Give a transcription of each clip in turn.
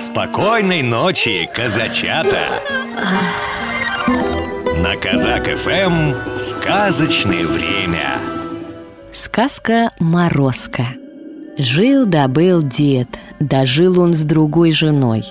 Спокойной ночи, казачата! На Казак ФМ сказочное время. Сказка Морозко. Жил да был дед, дожил он с другой женой.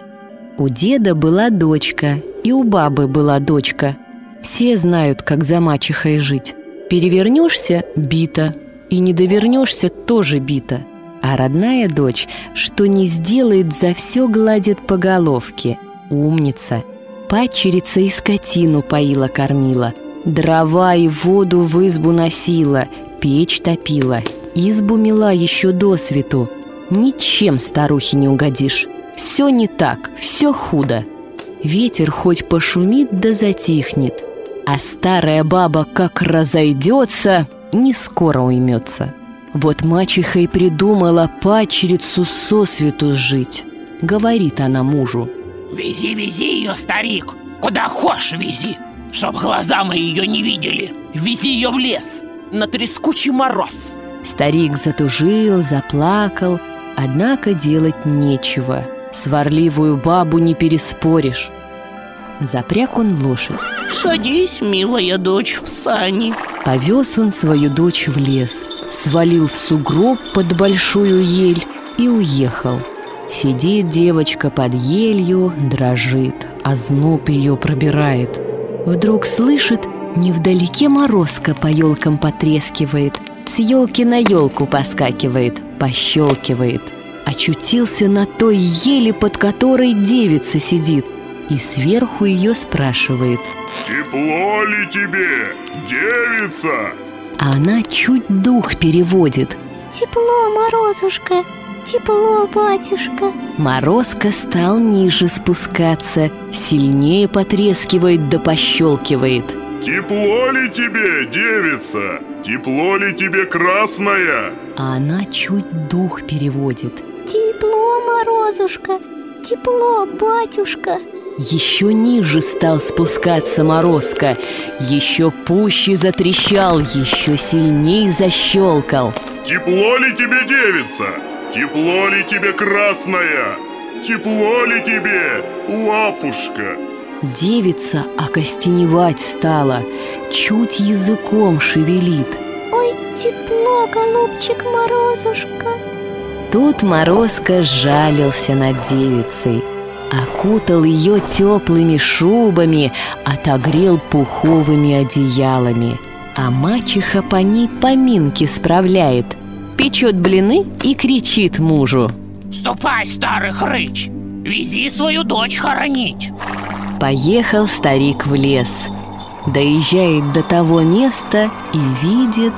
У деда была дочка, и у бабы была дочка. Все знают, как за мачехой жить. Перевернешься – бита, и не довернешься – тоже бита. А родная дочь, что не сделает, за все гладит по головке. Умница – Падчерица и скотину поила-кормила, Дрова и воду в избу носила, печь топила, избу мела еще до свету. Ничем старухе не угодишь. Все не так, все худо. Ветер хоть пошумит да затихнет, а старая баба как разойдется, не скоро уймется. Вот мачеха и придумала падчерицу со свету жить. Говорит она мужу – Вези, вези ее, старик, куда хочешь вези Чтоб глаза мои ее не видели Вези ее в лес, на трескучий мороз Старик затужил, заплакал Однако делать нечего Сварливую бабу не переспоришь. Запряг он лошадь. Садись, милая дочь, в сани Повез он свою дочь в лес Свалил в сугроб под большую ель И уехал Сидит девочка под елью, дрожит, а зноб ее пробирает. Вдруг слышит, невдалеке морозка по елкам потрескивает, с елки на елку поскакивает, пощелкивает. Очутился на той еле, под которой девица сидит, и сверху ее спрашивает. «Тепло ли тебе, девица?» А она чуть дух переводит. «Тепло, Морозушка, Тепло, батюшка Морозко стал ниже спускаться Сильнее потрескивает да пощелкивает Тепло ли тебе, девица? Тепло ли тебе, красная? А она чуть дух переводит Тепло, Морозушка Тепло, батюшка еще ниже стал спускаться Морозко Еще пуще затрещал, еще сильней защелкал Тепло ли тебе, девица? Тепло ли тебе, красная? Тепло ли тебе, лапушка? Девица окостеневать стала, чуть языком шевелит. Ой, тепло, голубчик Морозушка. Тут Морозко жалился над девицей, окутал ее теплыми шубами, отогрел пуховыми одеялами. А мачеха по ней поминки справляет – печет блины и кричит мужу. Ступай, старый хрыч, вези свою дочь хоронить! Поехал старик в лес. Доезжает до того места и видит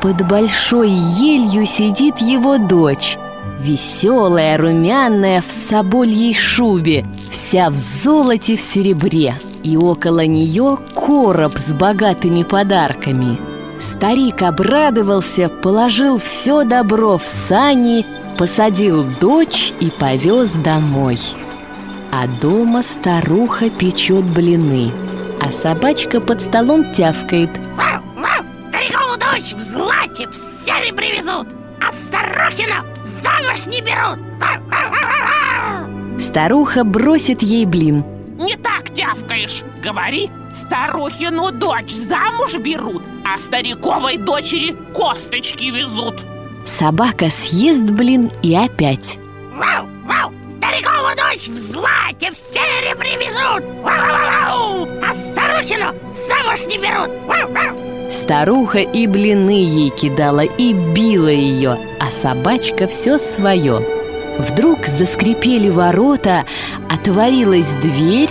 Под большой елью сидит его дочь Веселая, румяная, в собольей шубе Вся в золоте, в серебре И около нее короб с богатыми подарками – Старик обрадовался, положил все добро в сани, посадил дочь и повез домой. А дома старуха печет блины, а собачка под столом тявкает. Старикову дочь в злате, в серебре везут, старухину замуж не берут. Старуха бросит ей блин. Не так тявкаешь, говори, старухину дочь замуж берут, а стариковой дочери косточки везут. Собака съест, блин, и опять. Вау, вау, старикову дочь в злате, в серебре везут! Вау, вау, вау, А старухину замуж не берут! Вау, вау. Старуха и блины ей кидала, и била ее, а собачка все свое Вдруг заскрипели ворота, отворилась дверь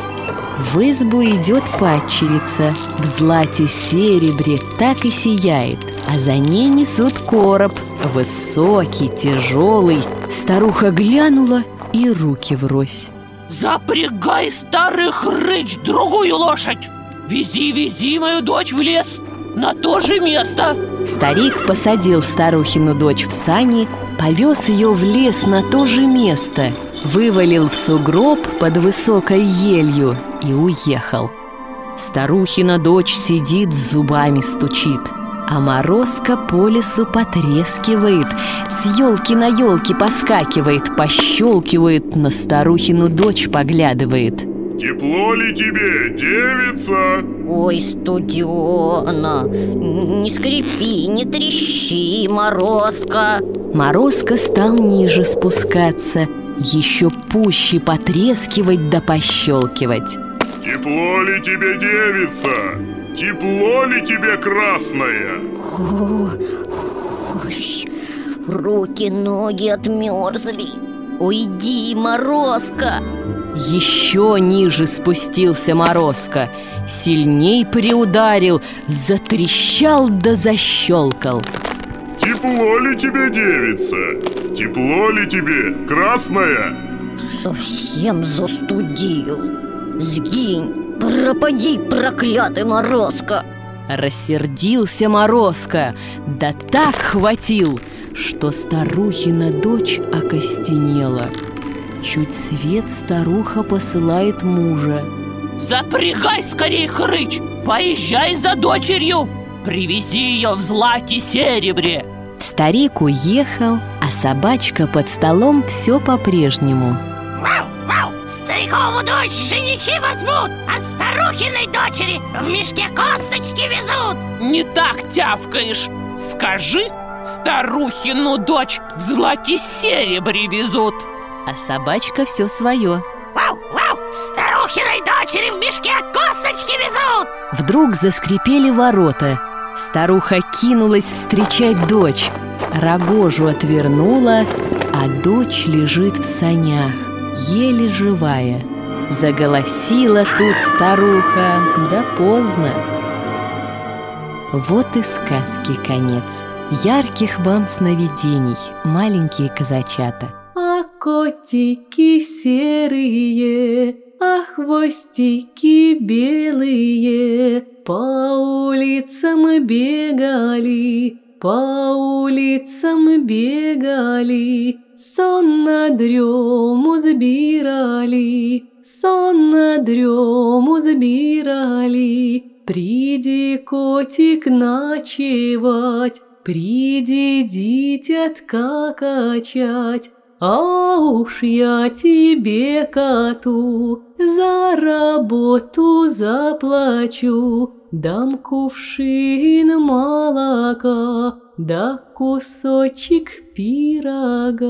в избу идет падчерица. В злате серебре так и сияет А за ней несут короб. Высокий, тяжелый Старуха глянула и руки врозь. Запрягай, старый хрыч, другую лошадь! Вези, вези мою дочь в лес на то же место. Старик посадил старухину дочь в сани Повез ее в лес на то же место Вывалил в сугроб под высокой елью и уехал. Старухина дочь сидит, зубами стучит А морозка по лесу потрескивает С елки на елки поскакивает Пощелкивает, на старухину дочь поглядывает. Тепло ли тебе, девица? Ой, студена, не скрипи, не трещи, Морозко Морозко стал ниже спускаться Еще пуще потрескивать да пощелкивать Тепло ли тебе, девица? Тепло ли тебе, красная? Ой, руки, ноги отмерзли Уйди, Морозко Еще ниже спустился Морозко Сильней приударил, затрещал да защелкал Тепло ли тебе, девица? Тепло ли тебе, красная? Совсем застудил Сгинь, пропади, проклятый Морозко Рассердился Морозко, да так хватил, что старухина дочь окостенела. Чуть свет старуха посылает мужа. Запрягай скорей хрыч, поезжай за дочерью! Привези ее в злате серебре! Старик уехал, а собачка под столом все по-прежнему. Вау, вау, старикову дочь женихи возьмут А старухиной дочери в мешке косточки везут! Не так тявкаешь! Скажи, старухину дочь в злате серебре везут А собачка все свое. Вау, вау, старухиной дочери в мешке косточки везут Вдруг заскрипели ворота. Старуха кинулась встречать дочь. Рогожу отвернула, а дочь лежит в санях, еле живая. Заголосила тут старуха, да поздно. Вот и сказки конец. Ярких вам сновидений, маленькие казачата. Котики серые, а хвостики белые. По улицам бегали, по улицам бегали Сон на дрему забирали, сон на дрему забирали Приди, котик, ночевать, Приди, дитятка, качать, а уж я тебе, коту, за работу заплачу, дам кувшин молока, да кусочек пирога.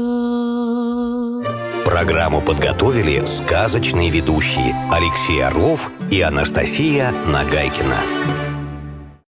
Программу подготовили сказочные ведущие Алексей Орлов и Анастасия Нагайкина.